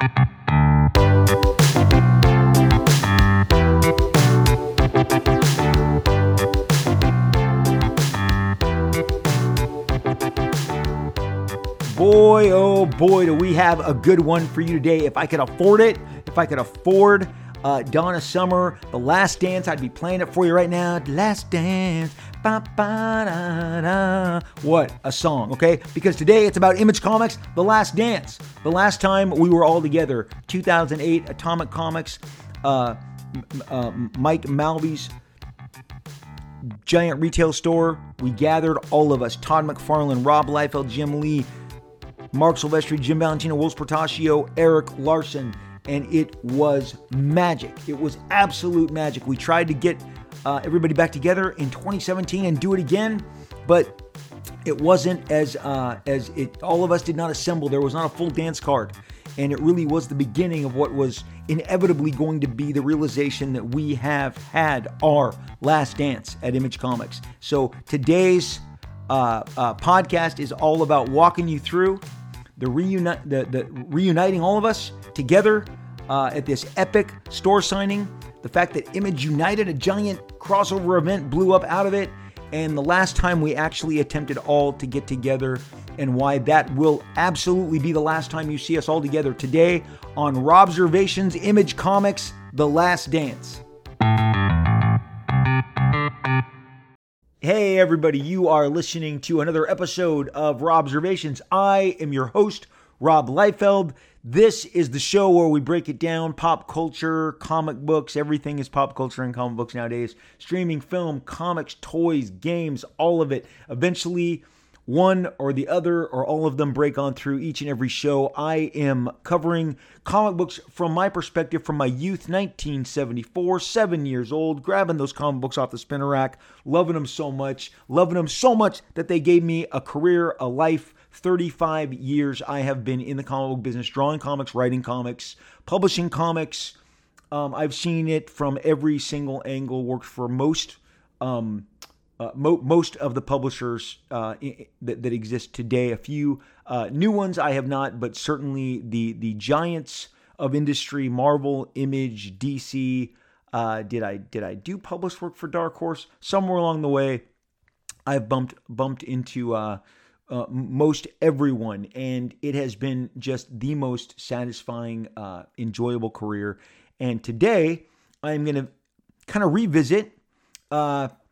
Boy, oh boy, do we have a good one for you today. If I could afford it, if I could afford uh, Donna Summer, The Last Dance, I'd be playing it for you right now. The Last Dance. Ba, ba, da, da. What a song, okay? Because today it's about Image Comics, The Last Dance. The last time we were all together, 2008, Atomic Comics, uh, uh, Mike Malvey's giant retail store. We gathered all of us Todd McFarlane, Rob Liefeld, Jim Lee, Marc Silvestri, Jim Valentino, Whilce Portacio, Eric Larsen, and it was magic. It was absolute magic. We tried to get uh, everybody back together in 2017 and do it again, but it wasn't as uh, as it. All of us did not assemble. There was not a full dance card, and it really was the beginning of what was inevitably going to be the realization that we have had our last dance at Image Comics. So today's uh, uh, podcast is all about walking you through the, reuni- the, the reuniting all of us together uh, at this epic store signing. The fact that Image United, a giant crossover event, blew up out of it, and the last time we actually attempted all to get together, and why that will absolutely be the last time you see us all together today on Robservations Image Comics The Last Dance. Hey, everybody, you are listening to another episode of Robservations. I am your host, Rob Liefeld. This is the show where we break it down pop culture, comic books, everything is pop culture and comic books nowadays. Streaming film, comics, toys, games, all of it. Eventually, one or the other or all of them break on through each and every show. I am covering comic books from my perspective from my youth, 1974, seven years old, grabbing those comic books off the spinner rack, loving them so much, loving them so much that they gave me a career, a life. 35 years I have been in the comic book business, drawing comics, writing comics, publishing comics. Um, I've seen it from every single angle, worked for most um, uh, mo- most of the publishers uh, that, that, exist today. A few uh, new ones I have not, but certainly the the giants of industry: Marvel, Image, DC. Uh, did I did I do publish work for Dark Horse? Somewhere along the way, I've bumped bumped into uh, uh, most everyone, and it has been just the most satisfying, enjoyable career. And today, I'm going to kind of revisit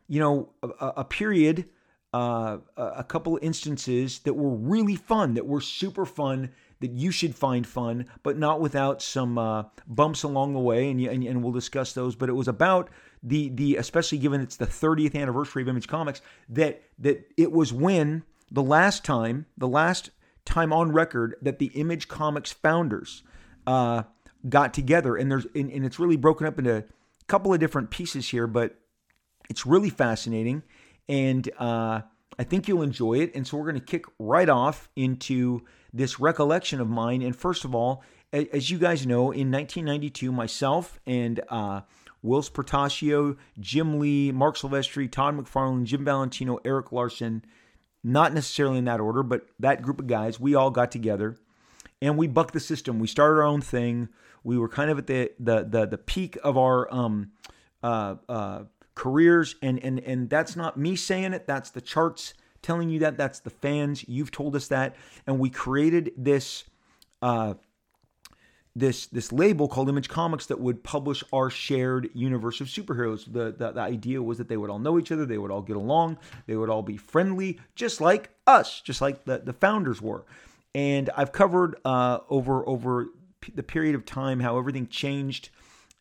you know, a, a period, uh, a couple instances that were really fun, that were super fun, that you should find fun, but not without some uh, bumps along the way, and, and, and we'll discuss those. But it was about the the especially given it's the 30th anniversary of Image Comics that that it was when the last time the last time on record that the Image Comics founders uh, got together, and there's and, and it's really broken up into a couple of different pieces here, but it's really fascinating, and uh, I think you'll enjoy it. And so we're going to kick right off into this recollection of mine. And first of all, as you guys know, in 1992, myself and uh, Whilce Portacio, Jim Lee, Marc Silvestri, Todd McFarlane, Jim Valentino, Eric Larsen, not necessarily in that order, but that group of guys, we all got together and we bucked the system. We started our own thing. We were kind of at the the the, the peak of our um, uh, uh, careers. And and and that's not me saying it. That's the charts telling you that. That's the fans. You've told us that. And we created this uh this this label called Image Comics that would publish our shared universe of superheroes. The, the, the idea was that they would all know each other, they would all get along, they would all be friendly, just like us, just like the, the founders were. And I've covered uh, over over the period of time how everything changed,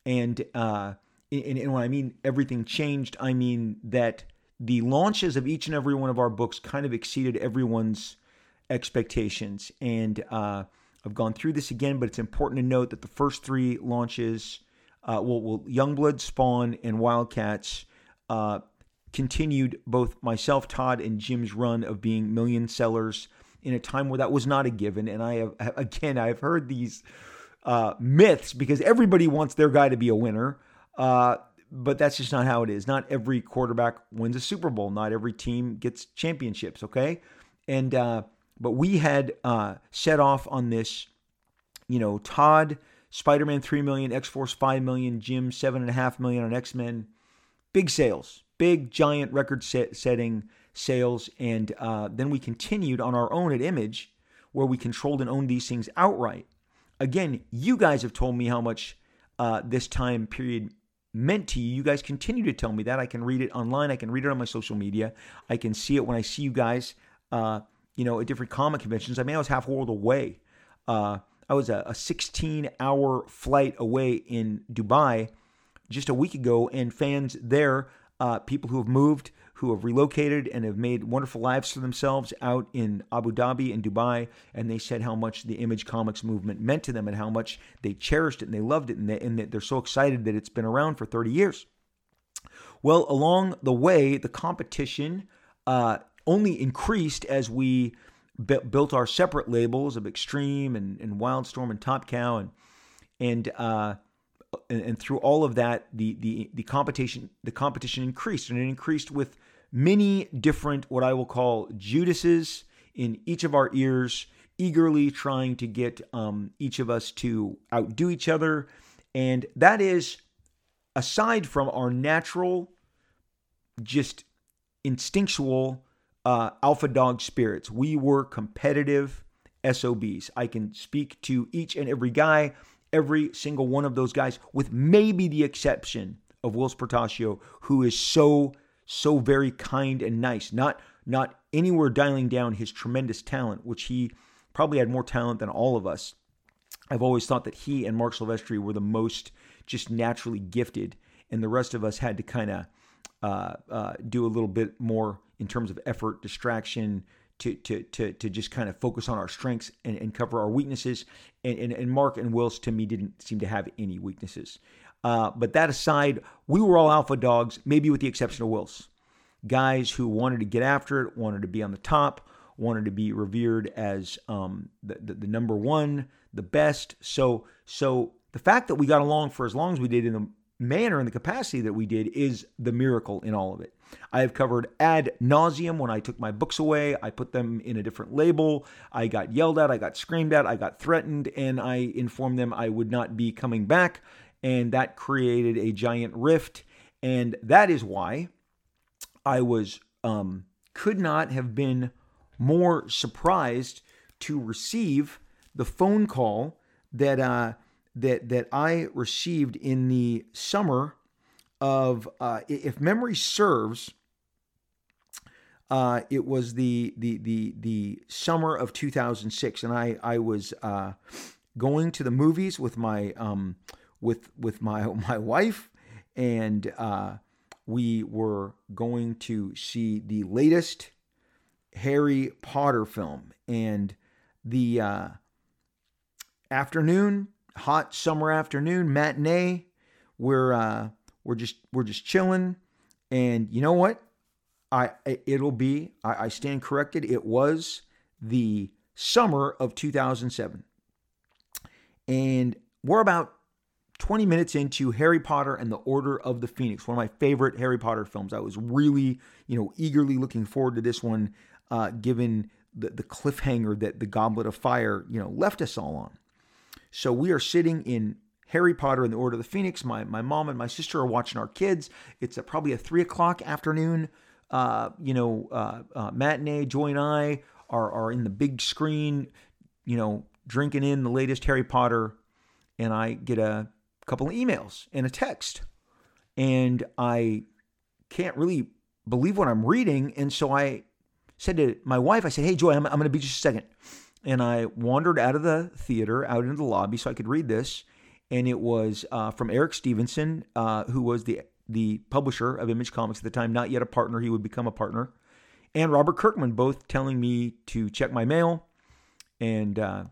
and uh, and, and when I mean everything changed, I mean that the launches of each and every one of our books kind of exceeded everyone's expectations. And uh, I've gone through this again, but it's important to note that the first three launches, uh, well, well, Youngblood, Spawn, and Wildcats, uh, continued both myself, Todd, and Jim's run of being million sellers in a time where that was not a given. And I have, again, I've heard these uh, myths because everybody wants their guy to be a winner. Uh, but that's just not how it is. Not every quarterback wins a Super Bowl. Not every team gets championships. Okay, and uh, but we had uh, set off on this you know, Todd, Spider Man 3 million, X Force 5 million, Jim 7.5 million on X Men. Big sales, big, giant record set- setting sales. And uh, then we continued on our own at Image, where we controlled and owned these things outright. Again, you guys have told me how much uh, this time period meant to you. You guys continue to tell me that. I can read it online. I can read it on my social media. I can see it when I see you guys, uh, you know, at different comic conventions. I mean, I was half world away. Uh, I was a, a 16 hour flight away in Dubai just a week ago, and fans there, uh, people who have moved, who have relocated and have made wonderful lives for themselves out in Abu Dhabi and Dubai, and they said how much the Image Comics movement meant to them and how much they cherished it and they loved it, and, they, and they're so excited that it's been around for 30 years. Well, along the way, the competition uh, only increased as we built our separate labels of Extreme and, and Wildstorm and Top Cow and and, uh, and and through all of that, the the the competition the competition increased. And it increased with many different what I will call Judases in each of our ears, eagerly trying to get um, each of us to outdo each other, and that is aside from our natural, just instinctual uh, alpha dog spirits. We were competitive SOBs. I can speak to each and every guy, every single one of those guys, with maybe the exception of Whilce Portacio, who is so, so very kind and nice. Not, not anywhere dialing down his tremendous talent, which he probably had more talent than all of us. I've always thought that he and Marc Silvestri were the most just naturally gifted, and the rest of us had to kind of uh, uh, do a little bit more in terms of effort, distraction, to to to to just kind of focus on our strengths and, and cover our weaknesses. And, and, and Marc and Whilce to me didn't seem to have any weaknesses. Uh, but that aside, we were all alpha dogs, maybe with the exception of Whilce. Guys who wanted to get after it, wanted to be on the top, wanted to be revered as um, the, the, the number one, the best. So so the fact that we got along for as long as we did in the manner and the capacity that we did is the miracle in all of it. I have covered ad nauseum when I took my books away. I put them in a different label. I got yelled at, I got screamed at, I got threatened, and I informed them I would not be coming back. And that created a giant rift. And that is why I was, um, could not have been more surprised to receive the phone call that, uh, that, that I received in the summer of uh, if memory serves, uh, it was the the the the summer of 2006, and I I was uh, going to the movies with my um, with with my my wife, and uh, we were going to see the latest Harry Potter film, and the uh, afternoon, hot summer afternoon matinee. We're uh, we're just we're just chilling, and you know what? I it'll be I, I stand corrected. It was the summer of 2007, and we're about 20 minutes into Harry Potter and the Order of the Phoenix, one of my favorite Harry Potter films. I was really, you know, eagerly looking forward to this one, uh, given the, the cliffhanger that the Goblet of Fire, you know, left us all on. So we are sitting in Harry Potter and the Order of the Phoenix. My my mom and my sister are watching our kids. It's a, probably a three o'clock afternoon, uh, you know, uh, uh, matinee. Joy and I are are in the big screen, you know, drinking in the latest Harry Potter, and I get a couple of emails and a text, and I can't really believe what I'm reading, and so I said to my wife, I said, "Hey, Joy, I'm, I'm going to be just a second. And I wandered out of the theater, out into the lobby, so I could read this and it was uh, from Eric Stephenson, uh, who was the the publisher of Image Comics at the time, not yet a partner. He would become a partner, and Robert Kirkman, both telling me to check my mail, and uh,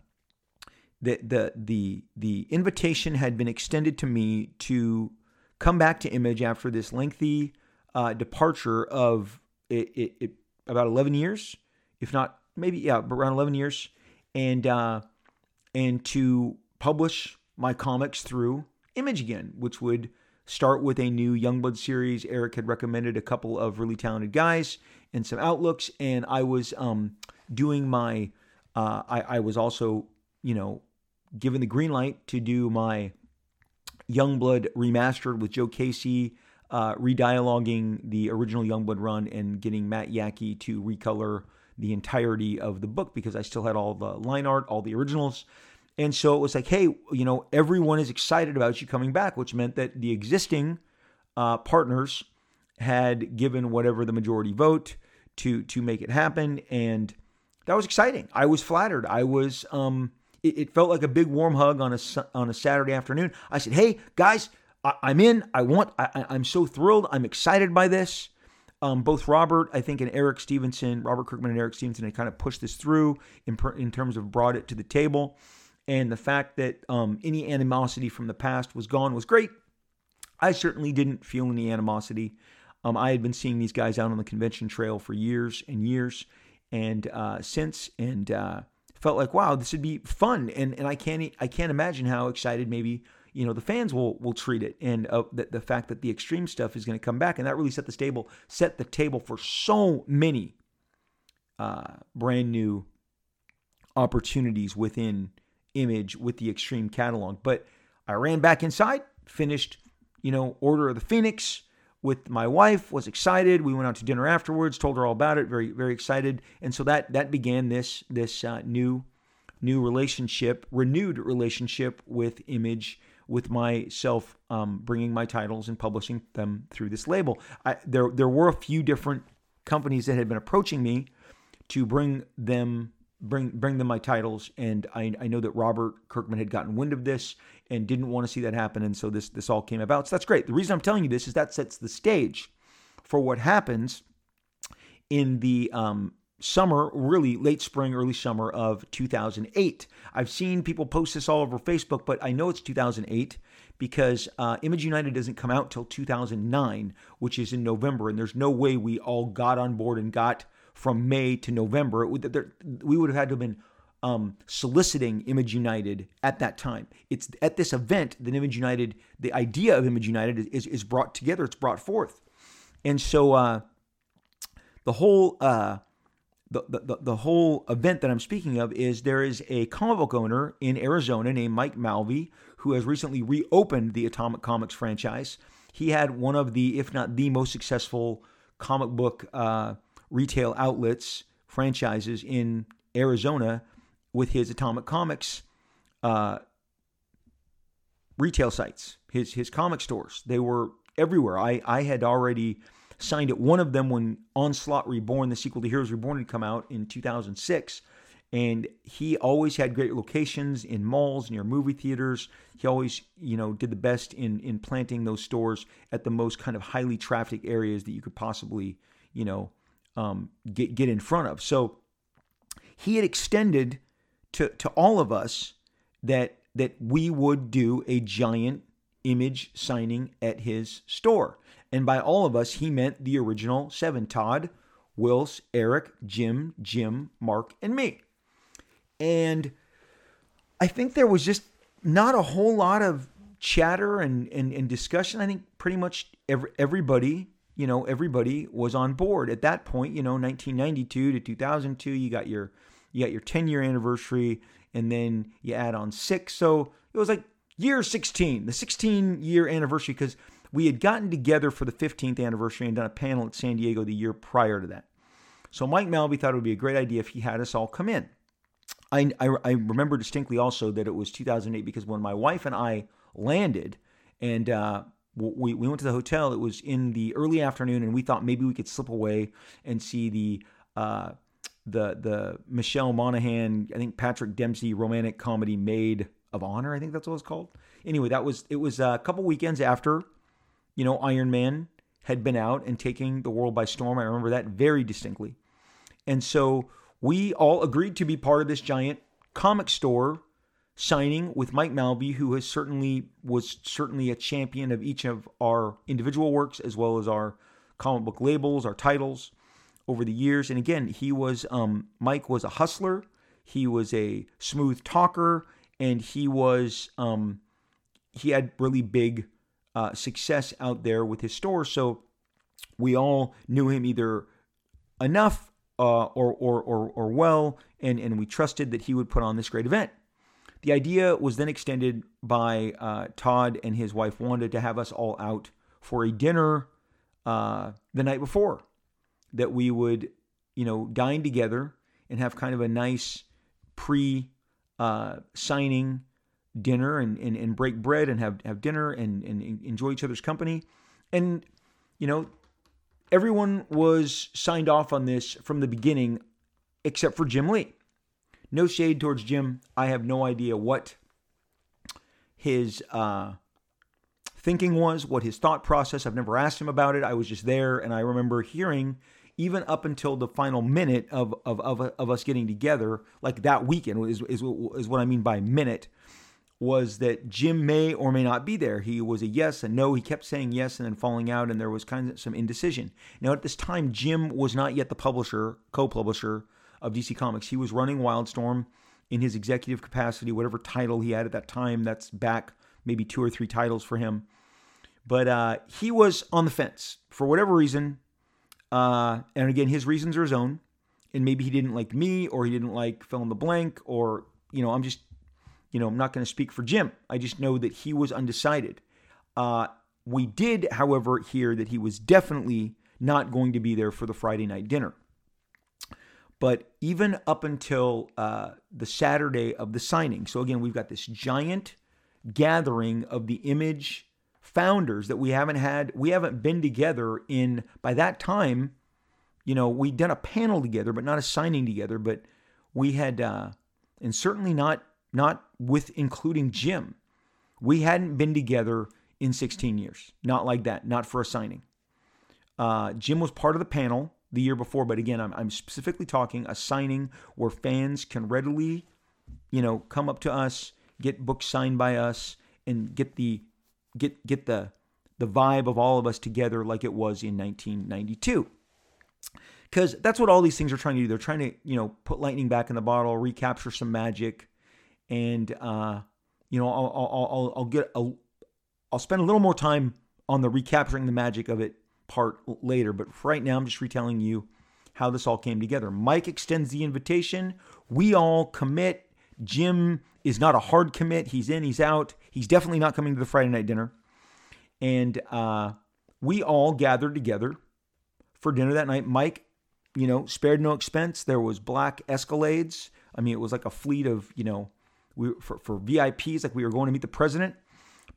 the the the the invitation had been extended to me to come back to Image after this lengthy uh, departure of it, it, it, about eleven years, if not maybe yeah but around eleven years, and uh, and to publish my comics through Image again, which would start with a new Youngblood series. Eric had recommended a couple of really talented guys and some outlooks, and I was um, doing my. Uh, I, I was also, you know, given the green light to do my Youngblood remastered with Joe Casey, uh, redialoguing the original Youngblood run and getting Matt Yackey to recolor the entirety of the book because I still had all the line art, all the originals. And so it was like, hey, you know, everyone is excited about you coming back, which meant that the existing uh, partners had given whatever the majority vote to to make it happen, and that was exciting. I was flattered. I was. Um, it, it felt like a big warm hug on a on a Saturday afternoon. I said, "Hey guys, I, am in. I want. I, I'm so thrilled. I'm excited by this." Um, both Robert, I think, and Eric Stephenson, Robert Kirkman and Eric Stephenson, had kind of pushed this through in, per, in terms of brought it to the table. And the fact that um, any animosity from the past was gone was great. I certainly didn't feel any animosity. Um, I had been seeing these guys out on the convention trail for years and years, and uh, since, and uh, felt like, wow, this would be fun. And and I can't I can't imagine how excited maybe you know the fans will will treat it, and uh, the, the fact that the extreme stuff is going to come back, and that really set the table set the table for so many uh, brand new opportunities within Image with the extreme catalog. But I ran back inside, finished you know, Order of the Phoenix with my wife, was excited. We went out to dinner afterwards, told her all about it, very, very excited. And so that that began this this uh, new new relationship, renewed relationship with Image, with myself um, bringing my titles and publishing them through this label. I, there there were a few different companies that had been approaching me to bring them bring bring them my titles and I, I know that Robert Kirkman had gotten wind of this and didn't want to see that happen. And so this this all came about. So that's great. The reason I'm telling you this is that sets the stage for what happens in the um, summer, really late spring, early summer of 2008. I've seen people post this all over Facebook, but I know it's 2008 because uh, Image United doesn't come out till 2009, which is in November, and there's no way we all got on board and got from May to November. Would, there, we would have had to have been um, soliciting Image United at that time. It's at this event that Image United, the idea of Image United is, is brought together, it's brought forth. And so uh, the whole uh, the, the, the whole event that I'm speaking of is there is a comic book owner in Arizona named Mike Malvey who has recently reopened the Atomic Comics franchise. He had one of the, if not the most successful comic book uh, retail outlets franchises in Arizona with his Atomic Comics uh, retail sites, his his comic stores. They were everywhere. I I had already signed at one of them when Onslaught Reborn, the sequel to Heroes Reborn, had come out in 2006. And he always had great locations in malls, near movie theaters. He always, you know, did the best in in planting those stores at the most kind of highly trafficked areas that you could possibly, you know, um, get get in front of. So he had extended to, to all of us that that we would do a giant image signing at his store. And by all of us, he meant the original seven Todd, Whilce, Eric, Jim, Jim, Mark, and me. And I think there was just not a whole lot of chatter and, and, and discussion. I think pretty much every, everybody, you know, everybody was on board at that point, you know, 1992 to 2002, you got your you got your 10 year anniversary, and then you add on six. So it was like year 16, the 16 year anniversary, because we had gotten together for the 15th anniversary and done a panel at San Diego the year prior to that. So Mike Malvey thought it would be a great idea if he had us all come in. I, I, I remember distinctly also that it was 2008 because when my wife and I landed and uh, we, we went to the hotel, it was in the early afternoon, and we thought maybe we could slip away and see the uh, the the Michelle Monaghan, I think Patrick Dempsey romantic comedy Made of Honor. I think that's what it's called. Anyway, that was it was a couple weekends after, you know, Iron Man had been out and taking the world by storm. I remember that very distinctly. And so we all agreed to be part of this giant comic store signing with Mike Malvey, who has certainly was certainly a champion of each of our individual works as well as our comic book labels, our titles over the years. And again, he was um, Mike was a hustler. He was a smooth talker, and he was um, he had really big uh, success out there with his store. So we all knew him either enough uh, or, or or or well, and and we trusted that he would put on this great event. the idea was then extended by uh, Todd and his wife Wanda to have us all out for a dinner uh, the night before, that we would, you know, dine together and have kind of a nice pre uh, signing dinner and, and, and break bread and have, have dinner and, and enjoy each other's company. And, you know, everyone was signed off on this from the beginning except for Jim Lee. No shade towards Jim. I have no idea what his uh, thinking was, what his thought process. I've never asked him about it. I was just there, and I remember hearing even up until the final minute of of of, of us getting together, like that weekend is, is is what I mean by minute. Was that Jim may or may not be there? He was a yes and no. He kept saying yes and then falling out, and there was kind of some indecision. Now, at this time, Jim was not yet the publisher, co publisher of DC Comics. He was running Wildstorm in his executive capacity, whatever title he had at that time. That's back maybe two or three titles for him. But uh, he was on the fence for whatever reason. Uh, and again, his reasons are his own. And maybe he didn't like me or he didn't like fill in the blank or, you know, I'm just, you know, I'm not going to speak for Jim. I just know that he was undecided. Uh, we did, however, hear that he was definitely not going to be there for the Friday night dinner. But even up until uh, the Saturday of the signing, so again, we've got this giant gathering of the image founders that we haven't had, we haven't been together in, by that time, you know, we'd done a panel together, but not a signing together, but we had, uh, and certainly not, not with including Jim. We hadn't been together in 16 years. Not like that, not for a signing. Uh, Jim was part of the panel the year before. But again, I'm, I'm specifically talking a signing where fans can readily, you know, come up to us, get books signed by us, and get the get get the the vibe of all of us together like it was in 1992 because that's what all these things are trying to do. They're trying to, you know, put lightning back in the bottle, recapture some magic, and uh, you know, I'll I'll I'll, I'll get a, I'll spend a little more time on the recapturing the magic of it part later. But right now, I'm just retelling you how this all came together. Mike extends the invitation. We all commit. Jim is not a hard commit. He's in, he's out. He's definitely not coming to the Friday night dinner. And uh, we all gathered together for dinner that night. Mike, you know, spared no expense. There was black Escalades. I mean, it was like a fleet of, you know, we for, for VIPs, like we were going to meet the president.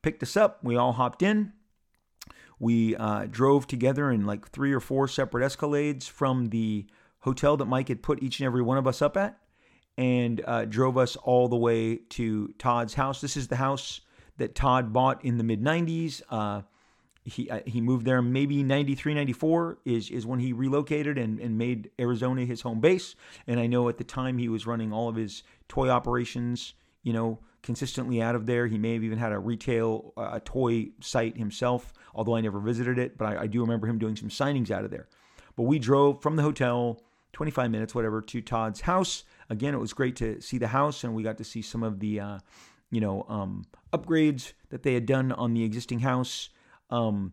Picked us up. We all hopped in. We uh, drove together in like three or four separate Escalades from the hotel that Mike had put each and every one of us up at and uh, drove us all the way to Todd's house. This is the house that Todd bought in the mid 90s. Uh, he, uh, he moved there maybe 93, 94 is, is when he relocated and, and made Arizona his home base. And I know at the time he was running all of his toy operations, you know, consistently out of there. He may have even had a retail uh, a toy site himself, although I never visited it. But I, I, do remember him doing some signings out of there. But we drove from the hotel, 25 minutes, whatever, to Todd's house. Again, it was great to see the house, and we got to see some of the, uh, you know, um, upgrades that they had done on the existing house um,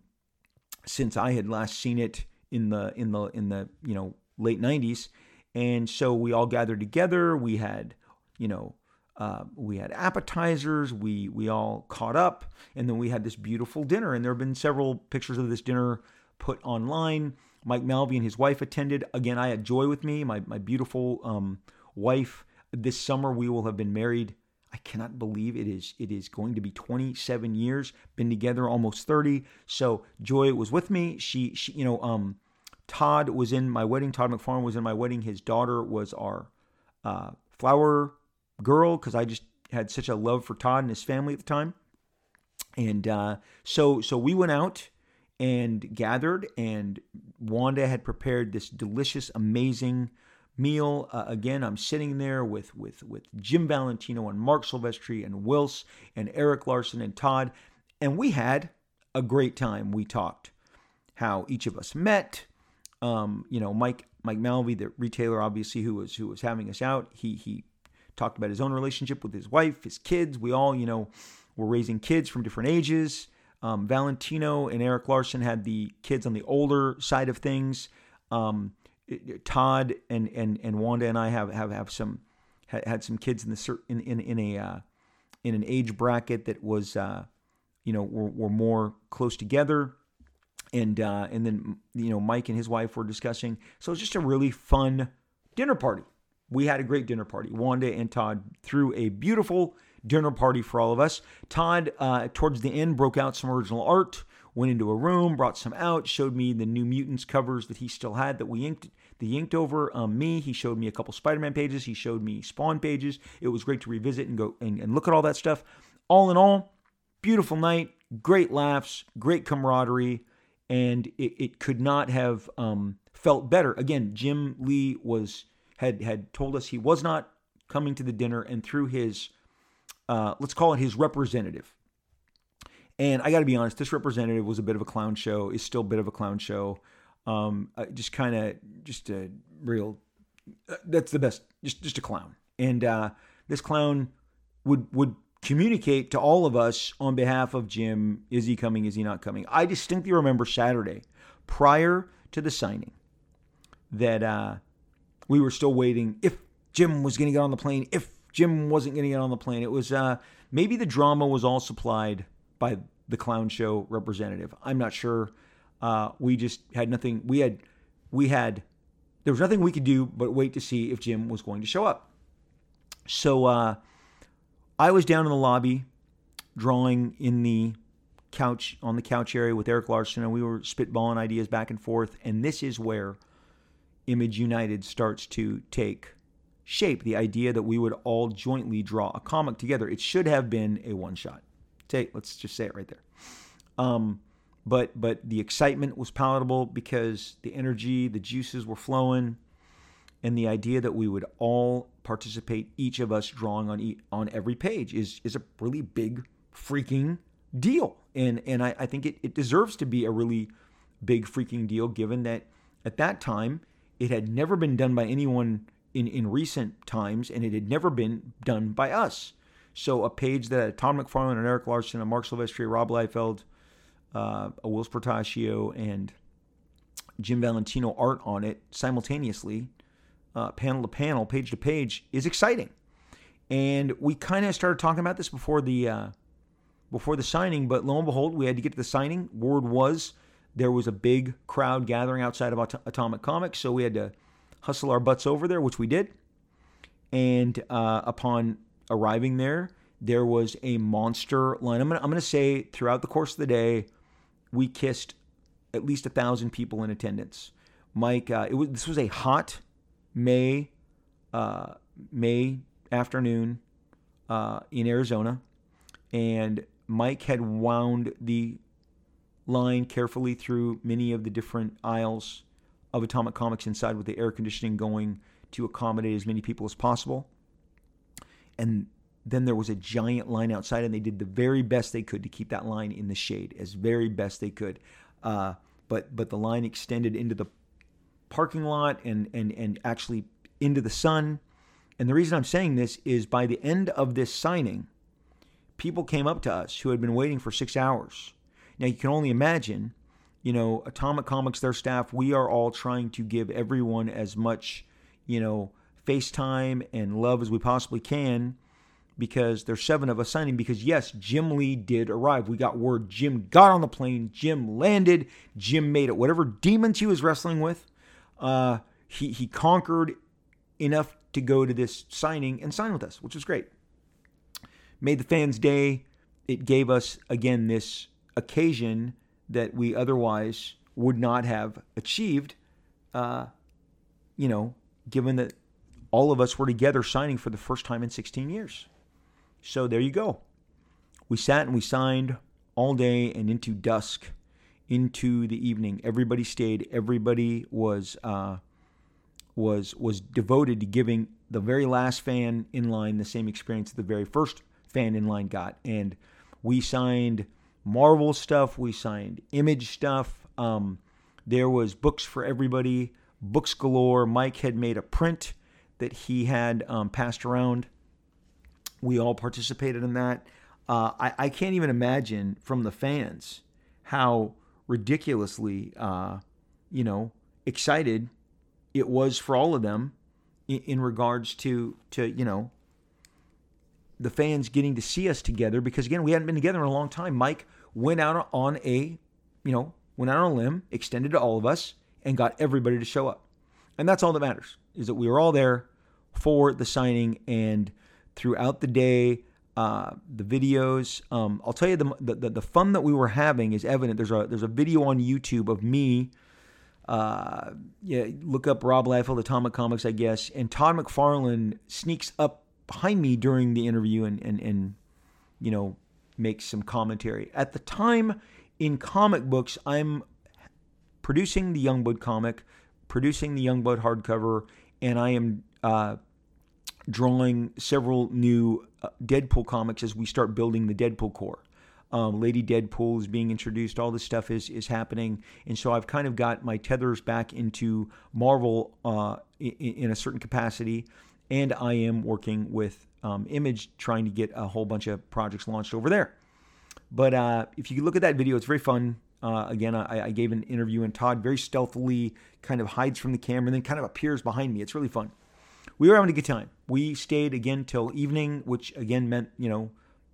since I had last seen it in the in the in the you know late 90s. And so we all gathered together. We had, you know, uh, we had appetizers. We we all caught up, and then we had this beautiful dinner. And there have been several pictures of this dinner put online. Mike Malvey and his wife attended. Again, I had Joy with me, my my beautiful um, wife. This summer we will have been married. I cannot believe it is it is going to be 27 years. Been together almost 30. So Joy was with me. She she you know um Todd was in my wedding. Todd McFarlane was in my wedding. His daughter was our uh, flower girl because I just had such a love for Todd and his family at the time. And uh, so so we went out and gathered, and Wanda had prepared this delicious, amazing meal. Uh, again, I'm sitting there with with with Jim Valentino and Marc Silvestri and Whilce and Eric Larsen and Todd, and we had a great time. We talked how each of us met. Um, you know, Mike Mike Malvey, the retailer, obviously who was who was having us out. He he talked about his own relationship with his wife, his kids. We all, you know, were raising kids from different ages. Um, Valentino and Eric Larsen had the kids on the older side of things. Um, Todd and, and, and Wanda and I have, have, have some had some kids in the in in, in a uh, in an age bracket that was, uh, you know, were, were more close together. And uh, and then you know Mike and his wife were discussing. So it was just a really fun dinner party. We had a great dinner party. Wanda and Todd threw a beautiful dinner party for all of us. Todd, uh, towards the end, broke out some original art, went into a room, brought some out, showed me the New Mutants covers that he still had that we inked. The inked over um, me. He showed me a couple Spider-Man pages. He showed me Spawn pages. It was great to revisit and go and, and look at all that stuff. All in all, beautiful night, great laughs, great camaraderie, and it, it could not have um, felt better. Again, Jim Lee was had had told us he was not coming to the dinner, and through his uh, let's call it his representative. And I got to be honest, this representative was a bit of a clown show. Is still a bit of a clown show. Um, uh, just kind of just a real. Uh, that's the best. Just just a clown. And uh, this clown would would communicate to all of us on behalf of Jim. Is he coming? Is he not coming? I distinctly remember Saturday, prior to the signing, that uh, we were still waiting if Jim was going to get on the plane. If Jim wasn't going to get on the plane. It was uh, maybe the drama was all supplied by the clown show representative. I'm not sure. Uh, we just had nothing. We had we had there was nothing we could do but wait to see if Jim was going to show up. So uh, I was down in the lobby drawing in the couch on the couch area with Eric Larsen, and we were spitballing ideas back and forth. And this is where Image United starts to take shape the idea that we would all jointly draw a comic together. It should have been a one shot. Take let's just say it right there. Um, but but the excitement was palatable because the energy, the juices were flowing, and the idea that we would all participate, each of us drawing on each, on every page, is is a really big freaking deal. And and I, I think it, it deserves to be a really big freaking deal, given that at that time it had never been done by anyone in, in recent times, and it had never been done by us. So a page that Todd McFarlane and Eric Larsen and Marc Silvestri, Rob Liefeld, uh, Whilce Portacio, and Jim Valentino art on it simultaneously, uh, panel to panel, page to page, is exciting. And we kind of started talking about this before the uh, before the signing, but lo and behold, we had to get to the signing. Word was there was a big crowd gathering outside of Atomic Comics, so we had to hustle our butts over there, which we did. And uh, upon arriving there, there was a monster line. I'm gonna, I'm gonna say throughout the course of the day, we kissed at least a thousand people in attendance. Mike, uh, it was this was a hot May uh, May afternoon uh, in Arizona, and Mike had wound the line carefully through many of the different aisles of Atomic Comics inside with the air conditioning going to accommodate as many people as possible. And then there was a giant line outside, and they did the very best they could to keep that line in the shade, as very best they could. Uh, but but the line extended into the parking lot and and and actually into the sun. And the reason I'm saying this is by the end of this signing, people came up to us who had been waiting for six hours. Now you can only imagine you know, Atomic Comics, their staff, we are all trying to give everyone as much, you know, FaceTime and love as we possibly can because there's seven of us signing. Because yes, Jim Lee did arrive. We got word Jim got on the plane, Jim landed, Jim made it. Whatever demons he was wrestling with, uh, he he conquered enough to go to this signing and sign with us, which was great. Made the fans' day. It gave us again this occasion that we otherwise would not have achieved, uh, you know, given that all of us were together signing for the first time in 16 years. So there you go. We sat and we signed all day and into dusk, into the evening. Everybody stayed. Everybody was uh, was was devoted to giving the very last fan in line the same experience that the very first fan in line got. And we signed Marvel stuff. We signed Image stuff. Um, there was books for everybody, books galore. Mike had made a print that he had um, passed around. We all participated in that. Uh, I, I, can't even imagine from the fans how ridiculously, uh, you know, excited it was for all of them in, in regards to to you know the fans getting to see us together because again we hadn't been together in a long time. Mike went out on a, you know, went out on a limb, extended to all of us, and got everybody to show up, and that's all that matters is that we were all there for the signing and throughout the day. Uh, the videos. Um, I'll tell you the, the the fun that we were having is evident. There's a there's a video on YouTube of me. Uh, yeah, look up Rob Liefeld, Atomic Comics, I guess. And Todd McFarlane sneaks up behind me during the interview and and and you know makes some commentary. At the time in comic books, I'm producing the Youngblood comic, producing the Youngblood hardcover, and I am uh, drawing several new uh, Deadpool comics as we start building the Deadpool Corps. Um, Lady Deadpool is being introduced. All this stuff is is happening, and so I've kind of got my tethers back into Marvel uh, in, in, a certain capacity, and I am working with um, Image trying to get a whole bunch of projects launched over there. But uh, if you look at that video, it's very fun. Uh, again, I, I, gave an interview, and Todd very stealthily kind of hides from the camera and then kind of appears behind me. It's really fun we were having a good time. We stayed again till evening, which again meant you know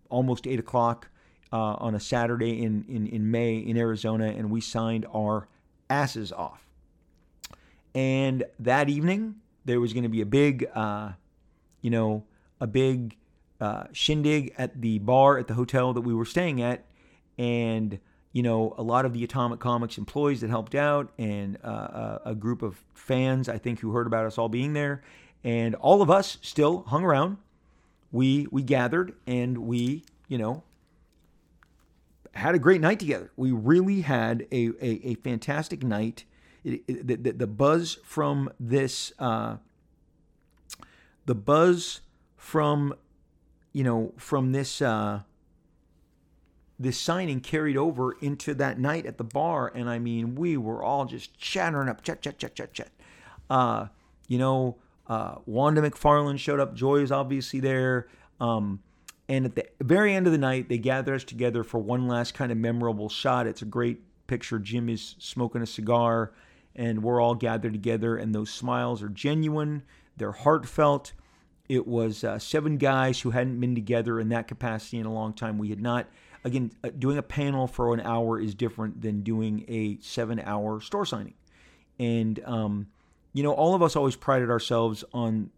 almost eight o'clock uh, on a Saturday in, in in May in Arizona, and we signed our asses off. And that evening there was going to be a big, uh, you know, a big uh, shindig at the bar at the hotel that we were staying at, and you know, a lot of the Atomic Comics employees that helped out, and uh, a group of fans, I think, who heard about us all being there, and all of us still hung around. We we gathered and we, you know, had a great night together. We really had a a, a fantastic night. It, it, the, the, buzz from this, uh, the buzz from, you know, from this uh, this signing carried over into that night at the bar, and I mean, we were all just chattering up, chat, chat, chat, chat, chat. Uh, you know, uh, Wanda McFarlane showed up. Joy is obviously there. Um, and at the very end of the night, they gather us together for one last kind of memorable shot. It's a great picture. Jim is smoking a cigar, and we're all gathered together, and those smiles are genuine, they're heartfelt. It was uh, seven guys who hadn't been together in that capacity in a long time. We had not, again, uh, doing a panel for an hour is different than doing a seven hour store signing. And, um, you know, all of us always prided ourselves on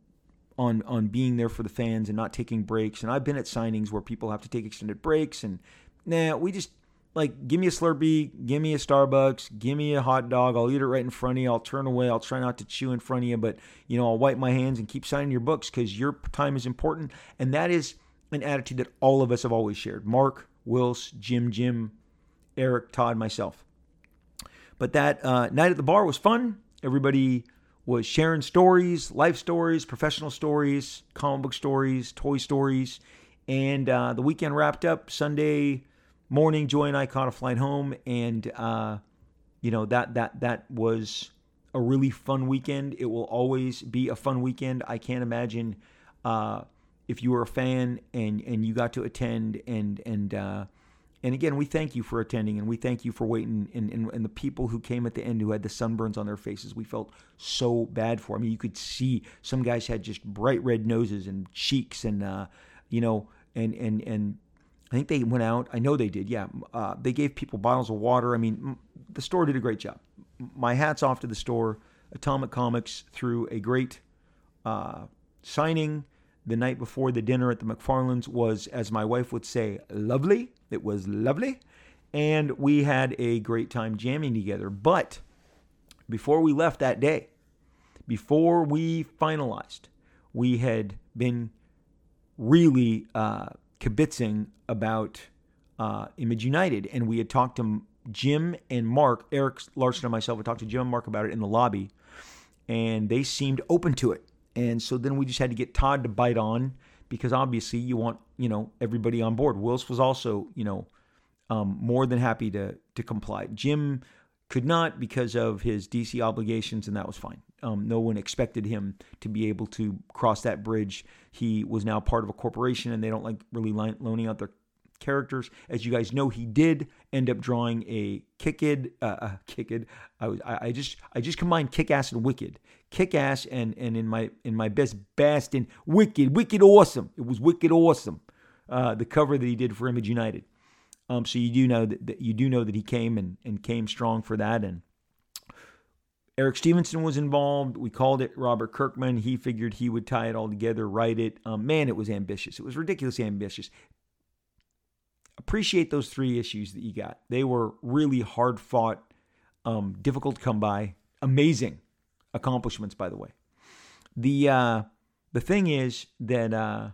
on on being there for the fans and not taking breaks. And I've been at signings where people have to take extended breaks, and nah, we just like give me a Slurpee, give me a Starbucks, give me a hot dog. I'll eat it right in front of you. I'll turn away. I'll try not to chew in front of you, but you know, I'll wipe my hands and keep signing your books because your time is important. And that is an attitude that all of us have always shared. Mark, Whilce, Jim, Jim, Eric, Todd, myself. But that uh, night at the bar was fun. Everybody was sharing stories, life stories, professional stories, comic book stories, toy stories. And uh, the weekend wrapped up Sunday morning. Joy and I caught a flight home, and uh, you know that that that was a really fun weekend. It will always be a fun weekend. I can't imagine uh, if you were a fan and and you got to attend and and uh, and again, we thank you for attending and we thank you for waiting. And, and, and, the people who came at the end who had the sunburns on their faces, we felt so bad for. I mean, you could see some guys had just bright red noses and cheeks and, uh, you know, and, and, and I think they went out. I know they did. Yeah. Uh, they gave people bottles of water. I mean, the store did a great job. My hat's off to the store. Atomic Comics through a great uh, signing the night before the dinner at the McFarlanes was, as my wife would say, lovely. It was lovely. And we had a great time jamming together. But before we left that day, before we finalized, we had been really uh, kibitzing about uh, Image United. And we had talked to Jim and Mark, Eric Larsen and myself, we talked to Jim and Mark about it in the lobby. And they seemed open to it. And so then we just had to get Todd to bite on because obviously you want, you know, everybody on board. Whilce was also, you know, um, more than happy to to comply. Jim could not because of his DC obligations, and that was fine. Um, no one expected him to be able to cross that bridge. He was now part of a corporation, and they don't like really loaning out their characters. As you guys know, he did end up drawing a Kicked, uh, uh, Kicked. I was, I, I just, I just combined Kick Ass and Wicked, Kick Ass, and and in my in my best Bastin, Wicked, Wicked Awesome. It was Wicked Awesome. Uh, the cover that he did for Image United. Um, so you do know that, that you do know that he came and and came strong for that and Eric Stephenson was involved. We called it Robert Kirkman. He figured he would tie it all together, write it. Um, man, it was ambitious. It was ridiculously ambitious. Appreciate those three issues that you got. They were really hard fought, um, difficult to come by. Amazing accomplishments, by the way. The uh, the thing is that uh,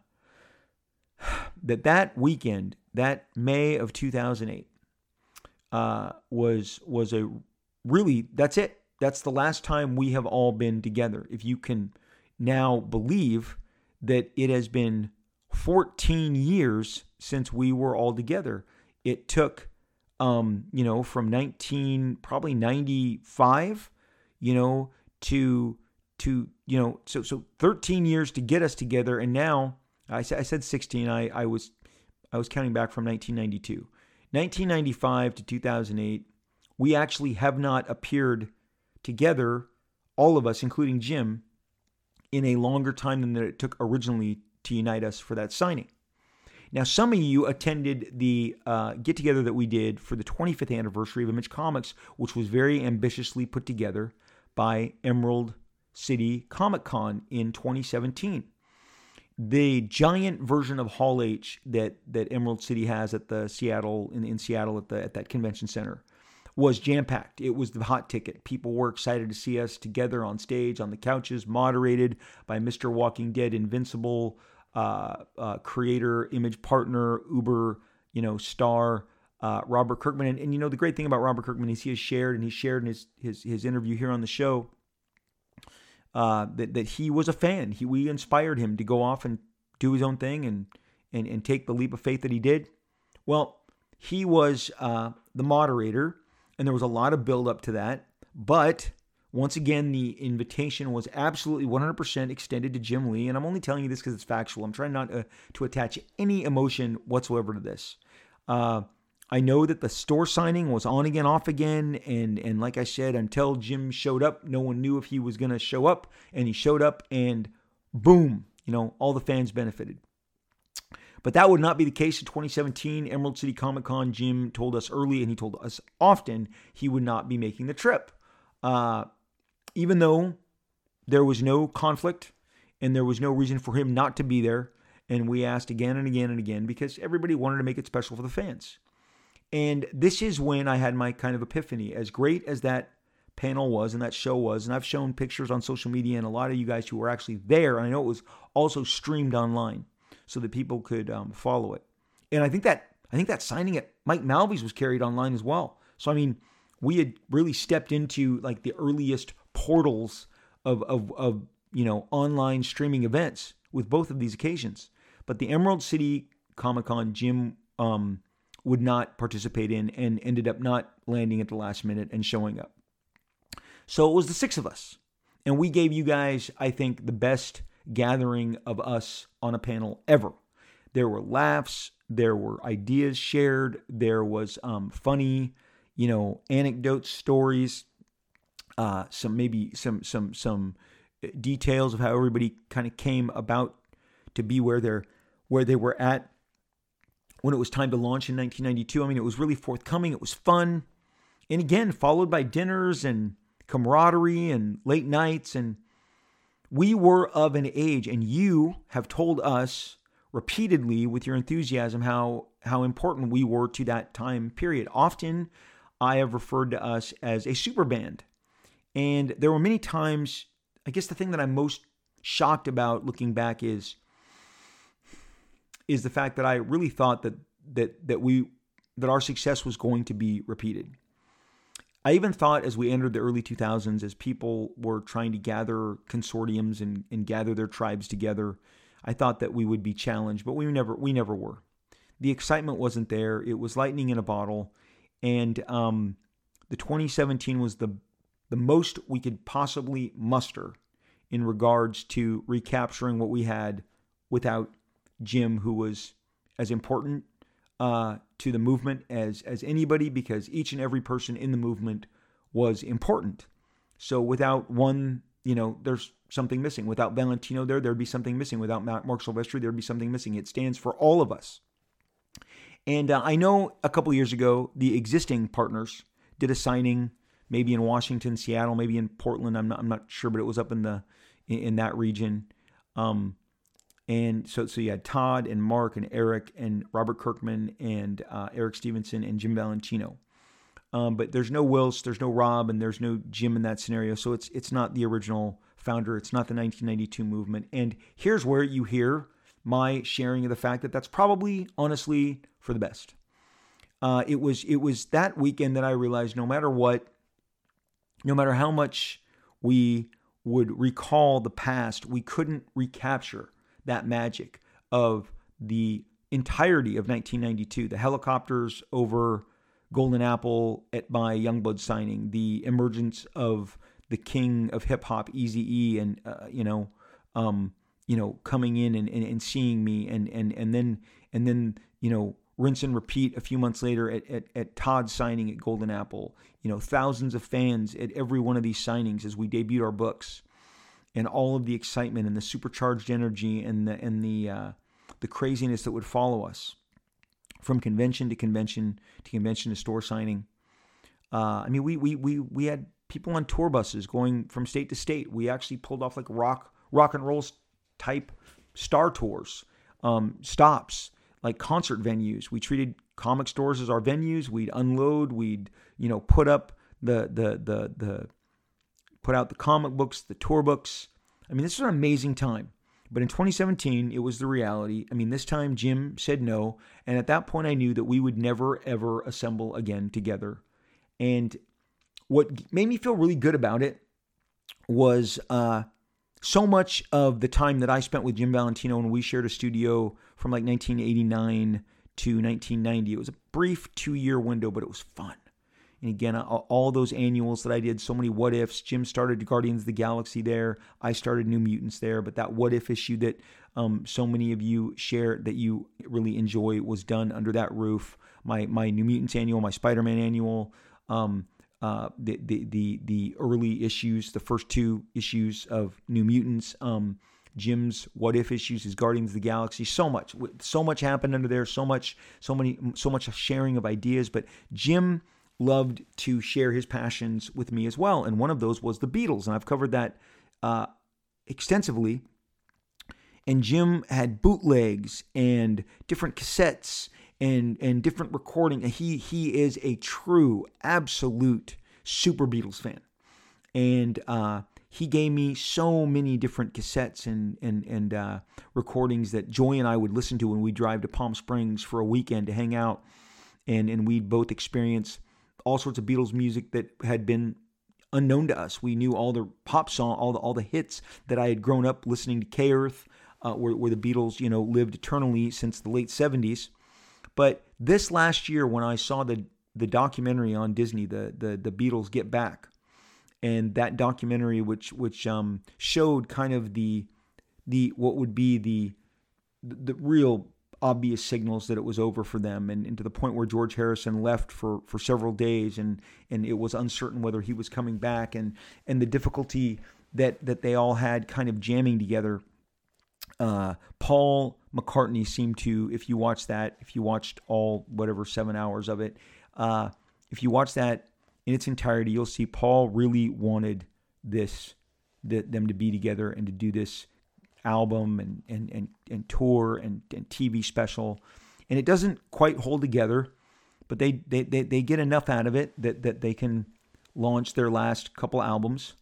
that that weekend, that May of 2008, uh, was was a really that's it that's the last time we have all been together. If you can now believe that it has been 14 years since we were all together, it took, um, you know, from 19, probably 95, you know, to, to, you know, so, so 13 years to get us together. And now I said, I said 16, I, I was, I was counting back from 1992, 1995 to 2008. We actually have not appeared together, all of us, including Jim, in a longer time than it took originally to unite us for that signing. Now, some of you attended the uh, get together that we did for the 25th anniversary of Image Comics, which was very ambitiously put together by Emerald City Comic Con in 2017. The giant version of Hall H that that Emerald City has at the Seattle in, in Seattle at the at that convention center was jam packed. It was the hot ticket. People were excited to see us together on stage, on the couches, moderated by Mr. Walking Dead, Invincible, uh, uh, creator, image partner, Uber, you know, star. Uh, Robert Kirkman, and, and you know the great thing about Robert Kirkman is he has shared, and he shared in his his, his interview here on the show uh, that that he was a fan. He we inspired him to go off and do his own thing and and and take the leap of faith that he did. Well, he was uh, the moderator and there was a lot of build up to that. But once again, the invitation was absolutely 100% extended to Jim Lee, and I'm only telling you this because it's factual. I'm trying not uh, to attach any emotion whatsoever to this. Uh, I know that the store signing was on again, off again, and and like I said, until Jim showed up, no one knew if he was going to show up, and he showed up, and boom, you know, all the fans benefited. But that would not be the case in 2017. Emerald City Comic Con, Jim told us early, and he told us often, he would not be making the trip. Uh, even though there was no conflict and there was no reason for him not to be there. And we asked again and again and again because everybody wanted to make it special for the fans. And this is when I had my kind of epiphany. As great as that panel was and that show was, and I've shown pictures on social media and a lot of you guys who were actually there, and I know it was also streamed online so that people could um, follow it. And I think that I think that signing at Mike Malvey's was carried online as well. So I mean, we had really stepped into like the earliest portals of of, of you know online streaming events with both of these occasions. But the Emerald City Comic Con, Jim um, would not participate in and ended up not landing at the last minute and showing up. So it was the six of us. And we gave you guys, I think, the best gathering of us on a panel ever. There were laughs, there were ideas shared, there was um, funny, you know, anecdotes, stories, uh, some maybe some some some details of how everybody kind of came about to be where they're where they were at when it was time to launch in 1992. I mean, it was really forthcoming. It was fun, and again, followed by dinners and camaraderie and late nights and we were of an age, and you have told us repeatedly with your enthusiasm how how important we were to that time period. Often, I have referred to us as a super band, and there were many times. I guess the thing that I'm most shocked about looking back is is the fact that I really thought that that that we that our success was going to be repeated. I even thought as we entered the early 2000s, as people were trying to gather consortiums and, and gather their tribes together, I thought that we would be challenged, but we never we never were. The excitement wasn't there. It was lightning in a bottle, and um, the 2017 was the the most we could possibly muster in regards to recapturing what we had without Jim, who was as important uh, to the movement as as anybody because each and every person in the movement was important. So without one, you know, there's something missing. Without Valentino there, there'd be something missing. Without Marc Silvestri, there'd be something missing. It stands for all of us. And uh, I know a couple years ago, the existing partners did a signing, maybe in Washington, Seattle, maybe in Portland. I'm not, I'm not sure, but it was up in the in, in that region. Um, and so, so you had Todd and Mark and Eric and Robert Kirkman and uh, Eric Stephenson and Jim Valentino. Um, but there's no Whilce, there's no Rob, and there's no Jim in that scenario. So it's it's not the original founder. It's not the 1992 movement. And here's where you hear my sharing of the fact that that's probably honestly for the best. Uh, it was it was that weekend that I realized no matter what, no matter how much we would recall the past, we couldn't recapture that magic of the entirety of 1992. The helicopters over Golden Apple at my Youngblood signing, the emergence of the king of hip hop, Easy E, and uh, you know, um, you know, coming in and, and, and seeing me, and and and then and then you know, rinse and repeat a few months later at, at, at Todd's signing at Golden Apple. You know, thousands of fans at every one of these signings as we debuted our books and all of the excitement and the supercharged energy and the and the uh, the craziness that would follow us from convention to convention to convention to store signing. Uh, I mean, we we we we had people on tour buses going from state to state. We actually pulled off like rock rock and roll type star tours, um, stops like concert venues. We treated comic stores as our venues. We'd unload. We'd you know put up the the the the put out the comic books, the tour books. I mean, this was an amazing time. But in 2017, it was the reality. I mean, this time Jim said no. And at that point, I knew that we would never, ever assemble again together. And what made me feel really good about it was uh, so much of the time that I spent with Jim Valentino when we shared a studio from like 1989 to 1990. It was a brief two year window, but it was fun. And again, all those annuals that I did, so many what ifs. Jim started Guardians of the Galaxy there. I started New Mutants there. But that what if issue that um, so many of you share that you really enjoy was done under that roof. My my New Mutants annual, my Spider Man annual, um, uh, the, the the the early issues, the first two issues of New Mutants. Um, Jim's what if issues, his Guardians of the Galaxy, so much, so much happened under there, so much, so many, so much sharing of ideas. But Jim loved to share his passions with me as well. And one of those was the Beatles. And I've covered that uh, extensively. And Jim had bootlegs and different cassettes and and different recording. He he is a true, absolute super Beatles fan. And uh, he gave me so many different cassettes and and and uh, recordings that Joy and I would listen to when we drive to Palm Springs for a weekend to hang out, and and we'd both experience all sorts of Beatles music that had been unknown to us. We knew all the pop song, all the all the hits that I had grown up listening to K Earth, uh, where, where the Beatles, you know, lived eternally since the late '70s. But this last year, when I saw the the documentary on Disney, the the the Beatles Get Back, and that documentary, which which um, showed kind of the the what would be the the real obvious signals that it was over for them and, and, to the point where George Harrison left for, for several days and, and it was uncertain whether he was coming back and, and the difficulty that, that they all had kind of jamming together. Uh, Paul McCartney seemed to, if you watch that, if you watched all whatever seven hours of it, uh, if you watch that in its entirety, you'll see Paul really wanted this, the, them to be together and to do this album and and and, and tour and, and TV special, and it doesn't quite hold together, but they, they they they get enough out of it that that they can launch their last couple albums,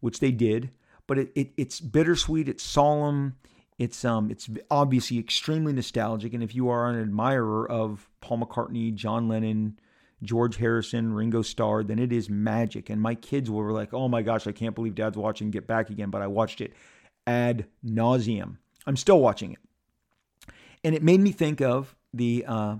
which they did. But it, it it's bittersweet, it's solemn, it's um it's obviously extremely nostalgic, and if you are an admirer of Paul McCartney, John Lennon. George Harrison, Ringo Starr, then it is magic. And my kids were like, oh my gosh, I can't believe dad's watching Get Back again. But I watched it ad nauseum. I'm still watching it, and it made me think of the uh,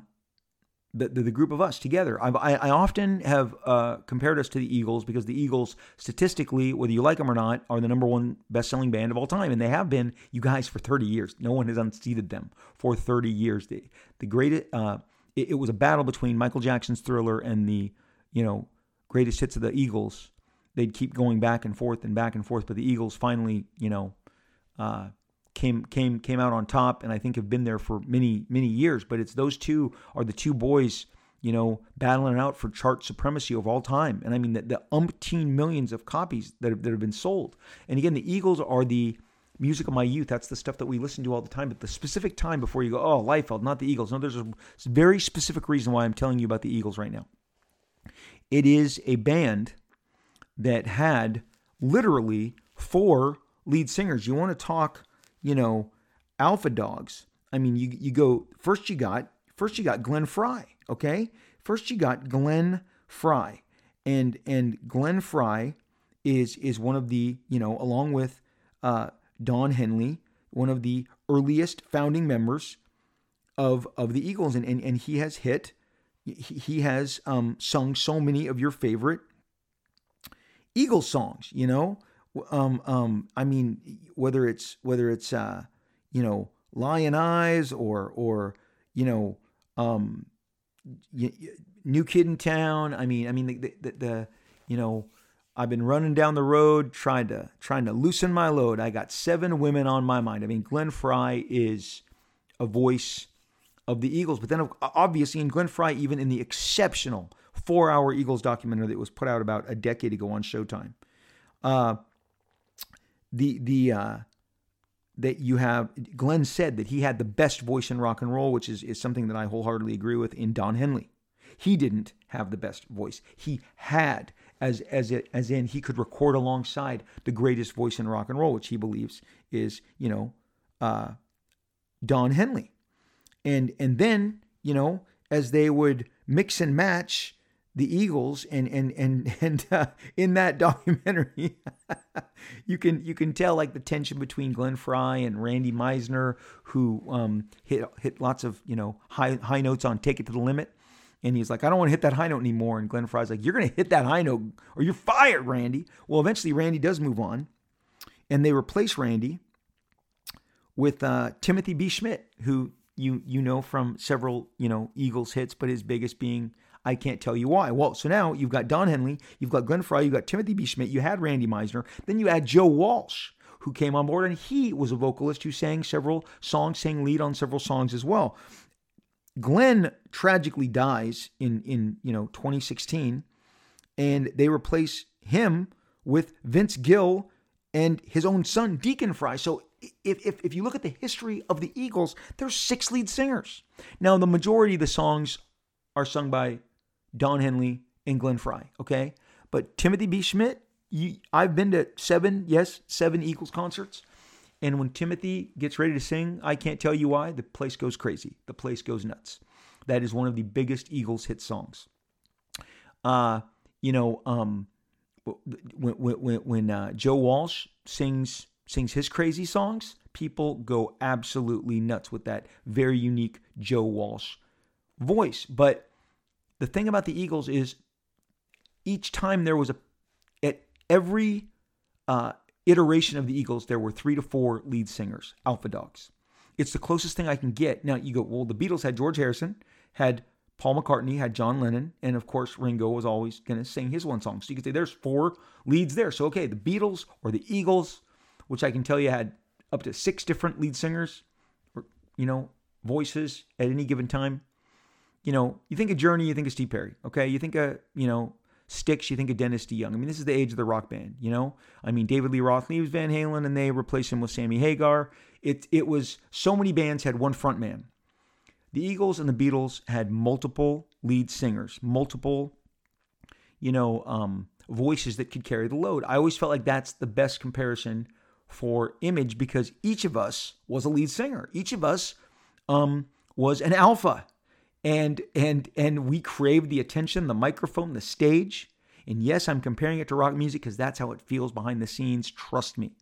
the, the, the, group of us together. I, I often have uh, compared us to the Eagles because the Eagles, statistically, whether you like them or not, are the number one best selling band of all time. And they have been, you guys, for 30 years. No one has unseated them for 30 years. The, the greatest, uh, it, it was a battle between Michael Jackson's Thriller and the, you know, greatest hits of the Eagles. They'd keep going back and forth and back and forth, but the Eagles finally, you know, uh, came came came out on top, and I think have been there for many many years. But it's those two are the two boys, you know, battling out for chart supremacy of all time. And I mean the, the umpteen millions of copies that have, that have been sold. And again, the Eagles are the music of my youth. That's the stuff that we listen to all the time. But the specific time before you go, oh, Liefeld, not the Eagles. No, there's a very specific reason why I'm telling you about the Eagles right now. It is a band that had literally four lead singers. You want to talk, you know, alpha dogs. I mean, you you go first. You got first. You got Glenn Frey. Okay, first you got Glenn Frey, and and Glenn Frey is is one of the you know along with uh, Don Henley, one of the earliest founding members of of the Eagles, and and, and he has hit. He, he has um, sung so many of your favorite Eagles songs. You know, um, um, I mean, whether it's whether it's uh, you know Lyin' Eyes or or you know um, New Kid in Town. I mean, I mean the, the, the you know I've been running down the road trying to trying to loosen my load. I got seven women on my mind. I mean, Glenn Frey is a voice of the Eagles, but then obviously in Glenn Frey, even in the exceptional four-hour Eagles documentary that was put out about a decade ago on Showtime, uh, the the uh, that you have Glenn said that he had the best voice in rock and roll, which is is something that I wholeheartedly agree with. In Don Henley, he didn't have the best voice. He had as as it, as in he could record alongside the greatest voice in rock and roll, which he believes is you know uh, Don Henley, and and then you know as they would mix and match the Eagles and and and and uh, in that documentary you can you can tell like the tension between Glenn Frey and Randy Meisner who um, hit hit lots of you know high high notes on Take It to the Limit. And he's like I don't want to hit that high note anymore. And Glenn Frey's like you're going to hit that high note or you're fired Randy. Well eventually Randy does move on and they replace Randy with uh, Timothy B. Schmit who you you know from several you know Eagles hits but his biggest being I can't tell you why. Well, so now you've got Don Henley, you've got Glenn Frey, you've got Timothy B. Schmit, you had Randy Meisner, then you had Joe Walsh, who came on board, and he was a vocalist who sang several songs, sang lead on several songs as well. Glenn tragically dies in in you know 2016, and they replace him with Vince Gill and his own son Deacon Frey. So if, if, if you look at the history of the Eagles, there's six lead singers. Now the majority of the songs are sung by Don Henley, and Glenn Frey. Okay, but Timothy B. Schmit, you, I've been to seven, yes, seven Eagles concerts, and when Timothy gets ready to sing, I can't tell you why, the place goes crazy. The place goes nuts. That is one of the biggest Eagles hit songs. Uh, you know, um, when when when uh, Joe Walsh sings sings his crazy songs, people go absolutely nuts with that very unique Joe Walsh voice. But the thing about the Eagles is each time there was a, at every uh, iteration of the Eagles, there were three to four lead singers, alpha dogs. It's the closest thing I can get. Now you go, well, the Beatles had George Harrison, had Paul McCartney, had John Lennon, and of course Ringo was always going to sing his one song. So you could say there's four leads there. So okay, the Beatles or the Eagles, which I can tell you had up to six different lead singers, or you know, voices at any given time you know, you think of Journey, you think of Steve Perry, okay? You think of, you know, Styx, you think of Dennis DeYoung. I mean, this is the age of the rock band, you know? I mean, David Lee Roth leaves Van Halen and they replace him with Sammy Hagar. It, it was so many bands had one front man. The Eagles and the Beatles had multiple lead singers, multiple, you know, um, voices that could carry the load. I always felt like that's the best comparison for image because each of us was a lead singer. Each of us um, was an alpha and and and we crave the attention, the microphone, the stage. And yes, I'm comparing it to rock music because that's how it feels behind the scenes. Trust me.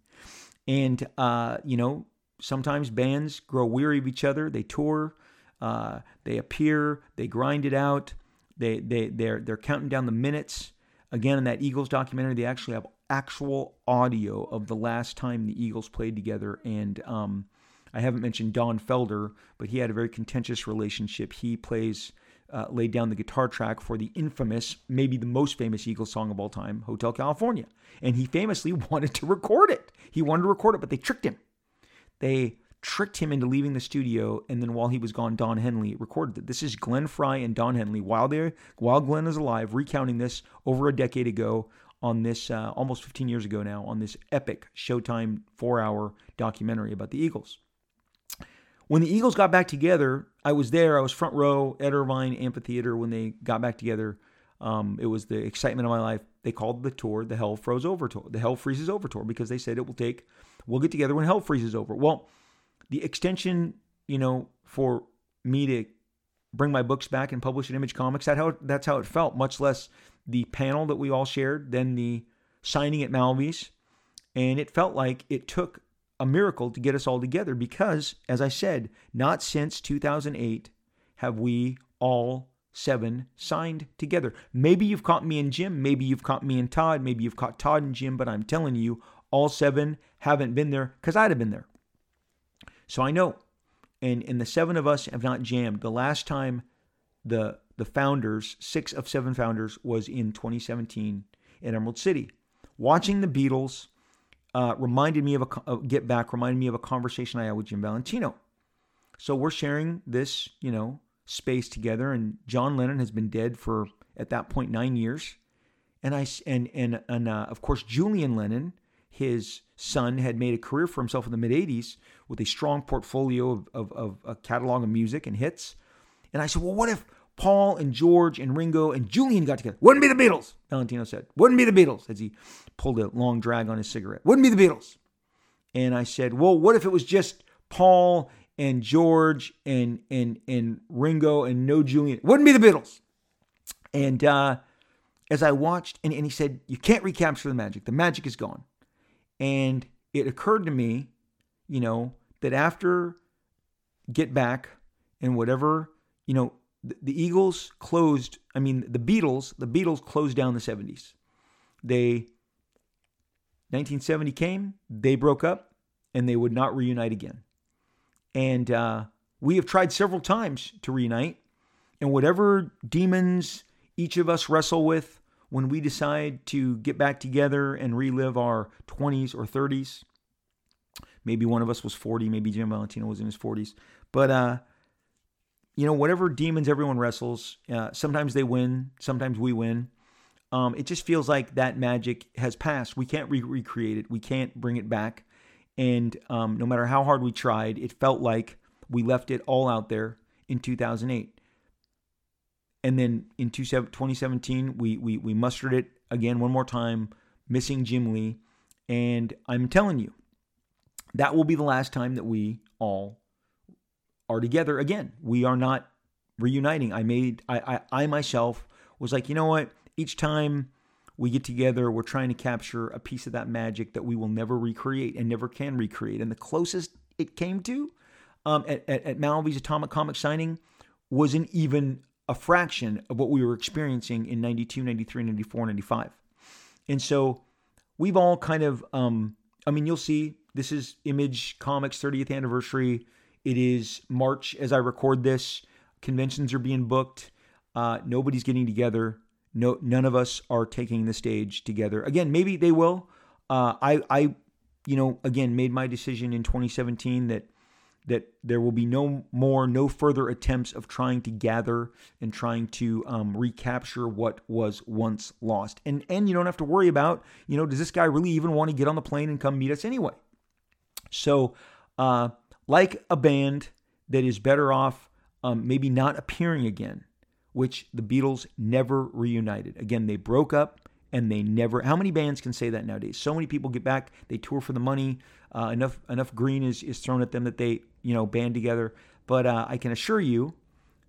And uh, you know, sometimes bands grow weary of each other. They tour, uh, they appear, they grind it out. They they they're they're counting down the minutes. Again, in that Eagles documentary, they actually have actual audio of the last time the Eagles played together, and um, I haven't mentioned Don Felder, but he had a very contentious relationship. He plays uh, laid down the guitar track for the infamous, maybe the most famous Eagles song of all time, Hotel California. And he famously wanted to record it. He wanted to record it, but they tricked him. They tricked him into leaving the studio, and then while he was gone, Don Henley recorded it. This is Glenn Frey and Don Henley while they while Glenn is alive, recounting this over a decade ago on this uh, almost 15 years ago now on this epic Showtime four-hour documentary about the Eagles. When the Eagles got back together, I was there. I was front row at Irvine Amphitheater when they got back together. Um, it was the excitement of my life. They called the tour the Hell Froze Over Tour, the Hell Freezes Over Tour, because they said it will take, we'll get together when Hell freezes over. Well, the extension, you know, for me to bring my books back and publish in Image Comics, that how that's how it felt. Much less the panel that we all shared, then the signing at Malvey's, and it felt like it took a miracle to get us all together because, as I said, not since 2008 have we all seven signed together. Maybe you've caught me and Jim, maybe you've caught me and Todd, maybe you've caught Todd and Jim, but I'm telling you, all seven haven't been there because I'd have been there. So I know, and and the seven of us have not jammed. The last time the the founders, six of seven founders, was in 2017 in Emerald City. Watching the Beatles uh, reminded me of a, a Get Back, reminded me of a conversation I had with Jim Valentino. So we're sharing this, you know, space together, and John Lennon has been dead for at that point nine years, and I and and and uh, of course Julian Lennon, his son, had made a career for himself in the mid '80s with a strong portfolio of, of, of a catalog of music and hits. And I said, well, what if Paul and George and Ringo and Julian got together. Wouldn't be the Beatles, Valentino said. Wouldn't be the Beatles, as he pulled a long drag on his cigarette. Wouldn't be the Beatles. And I said, well, what if it was just Paul and George and and and Ringo and no Julian? Wouldn't be the Beatles. And uh, as I watched, and, and he said, you can't recapture the magic. The magic is gone. And it occurred to me, you know, that after Get Back and whatever, you know, the Eagles closed, I mean, the Beatles, the Beatles closed down the 70s. They, 1970 came, they broke up, and they would not reunite again. And uh, we have tried several times to reunite, and whatever demons each of us wrestle with when we decide to get back together and relive our 20s or 30s, maybe one of us was 40, maybe Jim Valentino was in his 40s, but uh, you know, whatever demons everyone wrestles, uh, sometimes they win, sometimes we win. Um, it just feels like that magic has passed. We can't re- recreate it. We can't bring it back. And um, no matter how hard we tried, it felt like we left it all out there in 2008. And then in 2017, we, we, we mustered it again one more time, missing Jim Lee. And I'm telling you, that will be the last time that we all are together again. We are not reuniting. I made I, I I myself was like, you know what? Each time we get together, we're trying to capture a piece of that magic that we will never recreate and never can recreate. And the closest it came to um, at, at, at Malvey's Atomic Comic signing wasn't even a fraction of what we were experiencing in 92, 93, 94, 95. And so we've all kind of, um, I mean, you'll see this is Image Comics 30th anniversary. It is March as I record this. Conventions are being booked. Uh, nobody's getting together. No, none of us are taking the stage together. Again, maybe they will. Uh, I, I, you know, again, made my decision in 2017 that that there will be no more, no further attempts of trying to gather and trying to um, recapture what was once lost. And and you don't have to worry about, you know, does this guy really even want to get on the plane and come meet us anyway? So, uh, like a band that is better off um, maybe not appearing again, which the Beatles never reunited. Again, they broke up and they never. How many bands can say that nowadays? So many people get back, they tour for the money. Uh, enough enough green is is thrown at them that they you know band together. But uh, I can assure you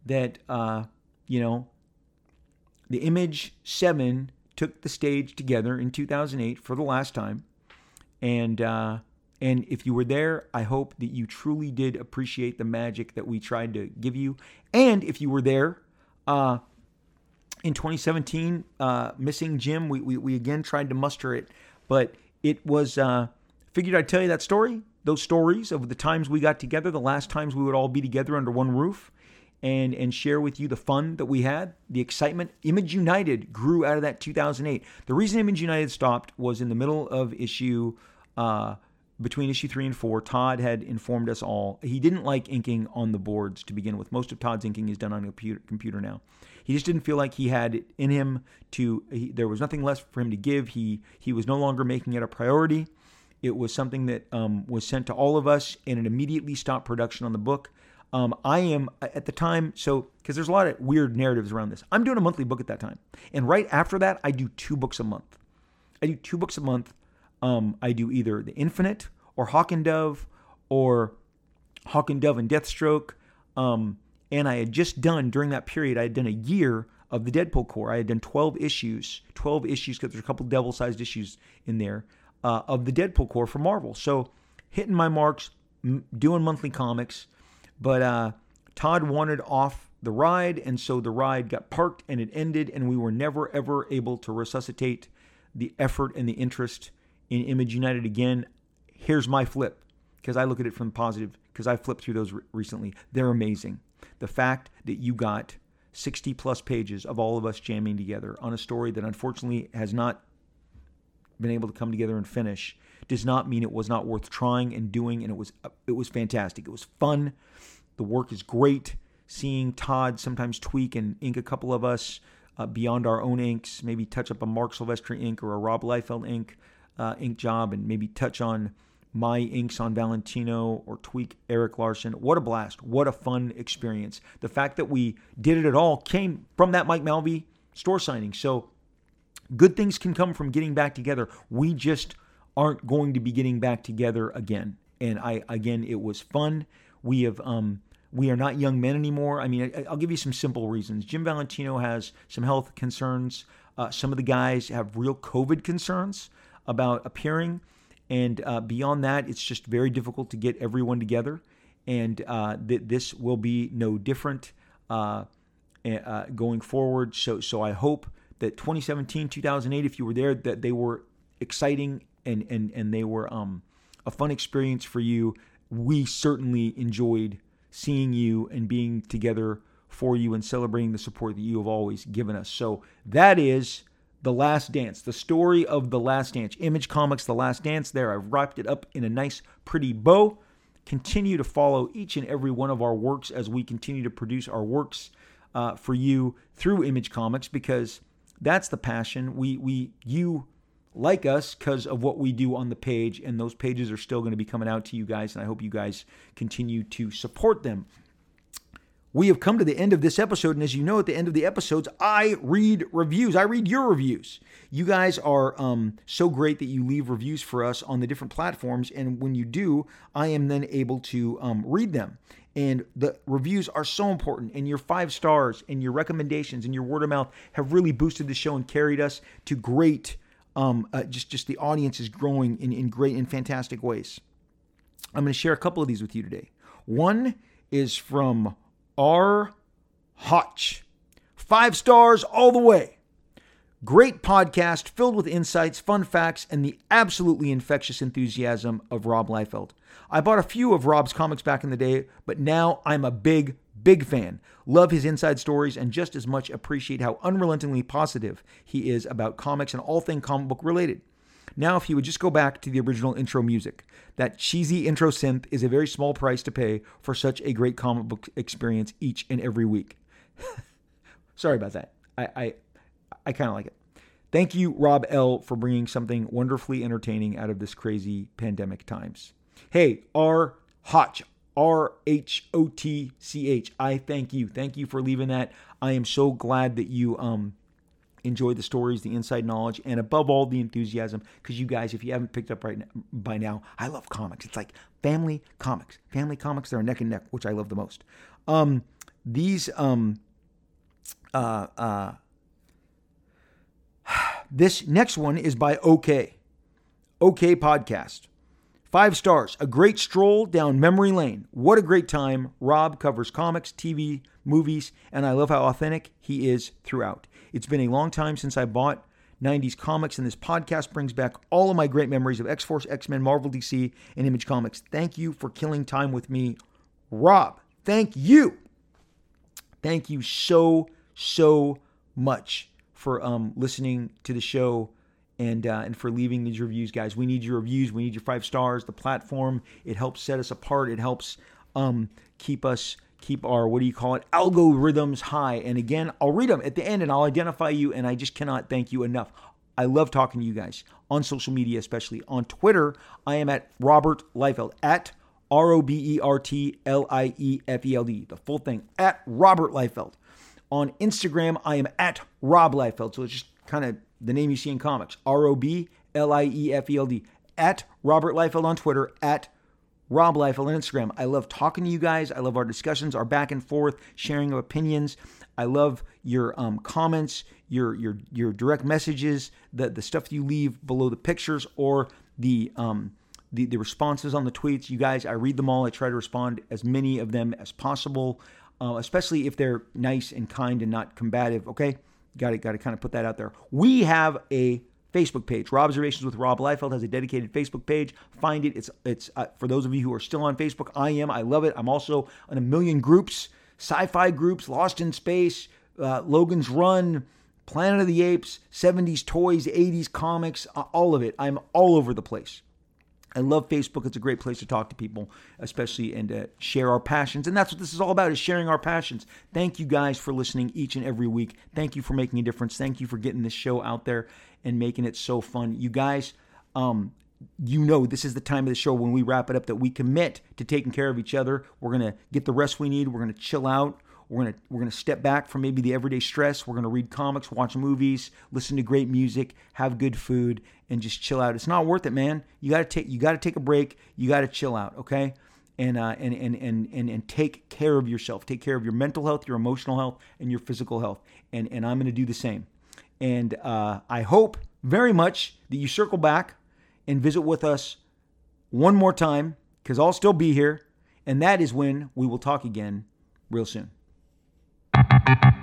that uh, you know the Image Seven took the stage together in 2008 for the last time, and uh, and if you were there, I hope that you truly did appreciate the magic that we tried to give you. And if you were there uh, in 2017, uh, missing Jim, we, we, we, again tried to muster it, but it was, uh, figured I'd tell you that story, those stories of the times we got together, the last times we would all be together under one roof. and and share with you the fun that we had, the excitement. Image United grew out of that 2008. The reason Image United stopped was in the middle of issue. Uh, between issue three and four, Todd had informed us all he didn't like inking on the boards to begin with. Most of Todd's inking is done on a computer, now. He just didn't feel like he had it in him to. He, there was nothing less for him to give. He he was no longer making it a priority. It was something that um, was sent to all of us, and it immediately stopped production on the book. Um, I am at the time, so because there's a lot of weird narratives around this. I'm doing a monthly book at that time, and right after that, I do two books a month. I do two books a month. Um, I do either the Infinite or Hawk and Dove or Hawk and Dove and Deathstroke. Um, and I had just done during that period, I had done a year of the Deadpool Corps. I had done 12 issues, 12 issues because there's a couple devil-sized issues in there uh, of the Deadpool Corps for Marvel. So hitting my marks, m- doing monthly comics, but uh, Todd wanted off the ride, and so the ride got parked and it ended, and we were never ever able to resuscitate the effort and the interest in Image United again. Here's my flip because I look at it from positive because I flipped through those re- recently. They're amazing. The fact that you got 60 plus pages of all of us jamming together on a story that unfortunately has not been able to come together and finish does not mean it was not worth trying and doing and it was it was fantastic. It was fun. The work is great. Seeing Todd sometimes tweak and ink a couple of us uh, beyond our own inks, maybe touch up a Marc Silvestri ink or a Rob Liefeld ink uh, ink job, and maybe touch on my inks on Valentino or tweak Eric Larsen. What a blast. What a fun experience. The fact that we did it at all came from that Mike Malvey store signing. So good things can come from getting back together. We just aren't going to be getting back together again. And I again, it was fun. We have um, we are not young men anymore. I mean, I, will give you some simple reasons. Jim Valentino has some health concerns. Uh, some of the guys have real COVID concerns about appearing. And uh, beyond that, it's just very difficult to get everyone together. And uh, th- this will be no different uh, uh, going forward. So, so I hope that 2017, 2008, if you were there, that they were exciting and and and they were um, a fun experience for you. We certainly enjoyed seeing you and being together for you and celebrating the support that you have always given us. So that is the Last Dance, the story of The Last Dance. Image Comics, The Last Dance. There, I've wrapped it up in a nice, pretty bow. Continue to follow each and every one of our works as we continue to produce our works uh, for you through Image Comics because that's the passion. We, we, you like us because of what we do on the page, and those pages are still going to be coming out to you guys, and I hope you guys continue to support them we have come to the end of this episode. And as you know, at the end of the episodes, I read reviews. I read your reviews. You guys are um, so great that you leave reviews for us on the different platforms. And when you do, I am then able to um, read them. And the reviews are so important. And your five stars and your recommendations and your word of mouth have really boosted the show and carried us to great. Um, uh, just just the audience is growing in, in great and fantastic ways. I'm going to share a couple of these with you today. One is from R. Hotch. Five stars all the way. Great podcast filled with insights, fun facts, and the absolutely infectious enthusiasm of Rob Liefeld. I bought a few of Rob's comics back in the day, but now I'm a big, big fan. Love his inside stories and just as much appreciate how unrelentingly positive he is about comics and all things comic book related. Now, if you would just go back to the original intro music, that cheesy intro synth is a very small price to pay for such a great comic book experience each and every week. Sorry about that. I I, I kind of like it. Thank you, Rob L, for bringing something wonderfully entertaining out of this crazy pandemic times. Hey, R Hotch, R H O T C H. I thank you. Thank you for leaving that. I am so glad that you um enjoy the stories, the inside knowledge, and above all, the enthusiasm. Because you guys, if you haven't picked up right now, by now, I love comics. It's like family comics. Family comics, they're neck and neck, which I love the most. Um, these, um, uh, uh, this next one is by OK. OK Podcast. Five stars. A great stroll down memory lane. What a great time. Rob covers comics, TV, movies, and I love how authentic he is throughout. It's been a long time since I bought 90s comics, and this podcast brings back all of my great memories of X Force, X Men, Marvel, DC, and Image Comics. Thank you for killing time with me, Rob. Thank you. Thank you so, so much for um, listening to the show and uh, and for leaving these reviews, guys. We need your reviews. We need your five stars. The platform it helps set us apart. It helps um, keep us keep our what do you call it algorithms high. And again, I'll read them at the end and I'll identify you. And I just cannot thank you enough. I love talking to you guys on social media, especially on Twitter. I am at Robert Liefeld at R O B E R T L I E F E L D, the full thing at Robert Liefeld. On Instagram, I am at Rob Liefeld. So it's just kind of the name you see in comics R O B L I E F E L D. At Robert Liefeld on Twitter, at Rob Liefeld on Instagram. I love talking to you guys. I love our discussions, our back and forth, sharing of opinions. I love your um, comments, your your your direct messages, the the stuff you leave below the pictures or the um, the, the responses on the tweets. You guys, I read them all. I try to respond as many of them as possible, uh, especially if they're nice and kind and not combative. Okay, got to got to kind of put that out there. We have a Facebook page. Robservations with Rob Liefeld has a dedicated Facebook page. Find it. It's it's uh, for those of you who are still on Facebook. I am. I love it. I'm also in a million groups, sci-fi groups, Lost in Space, uh, Logan's Run, Planet of the Apes, 70s toys, 80s comics, uh, all of it. I'm all over the place. I love Facebook. It's a great place to talk to people, especially and to share our passions. And that's what this is all about: is sharing our passions. Thank you guys for listening each and every week. Thank you for making a difference. Thank you for getting this show out there and making it so fun. You guys, um, you know, this is the time of the show when we wrap it up that we commit to taking care of each other. We're gonna get the rest we need. We're gonna chill out. We're gonna we're gonna step back from maybe the everyday stress. We're gonna read comics, watch movies, listen to great music, have good food, and just chill out. It's not worth it, man. You gotta take you gotta take a break. You gotta chill out, okay? And, uh, and, and, and, and, and take care of yourself. Take care of your mental health, your emotional health, and your physical health. And, and I'm going to do the same. And uh, I hope very much that you circle back and visit with us one more time because I'll still be here. And that is when we will talk again real soon. Thank you.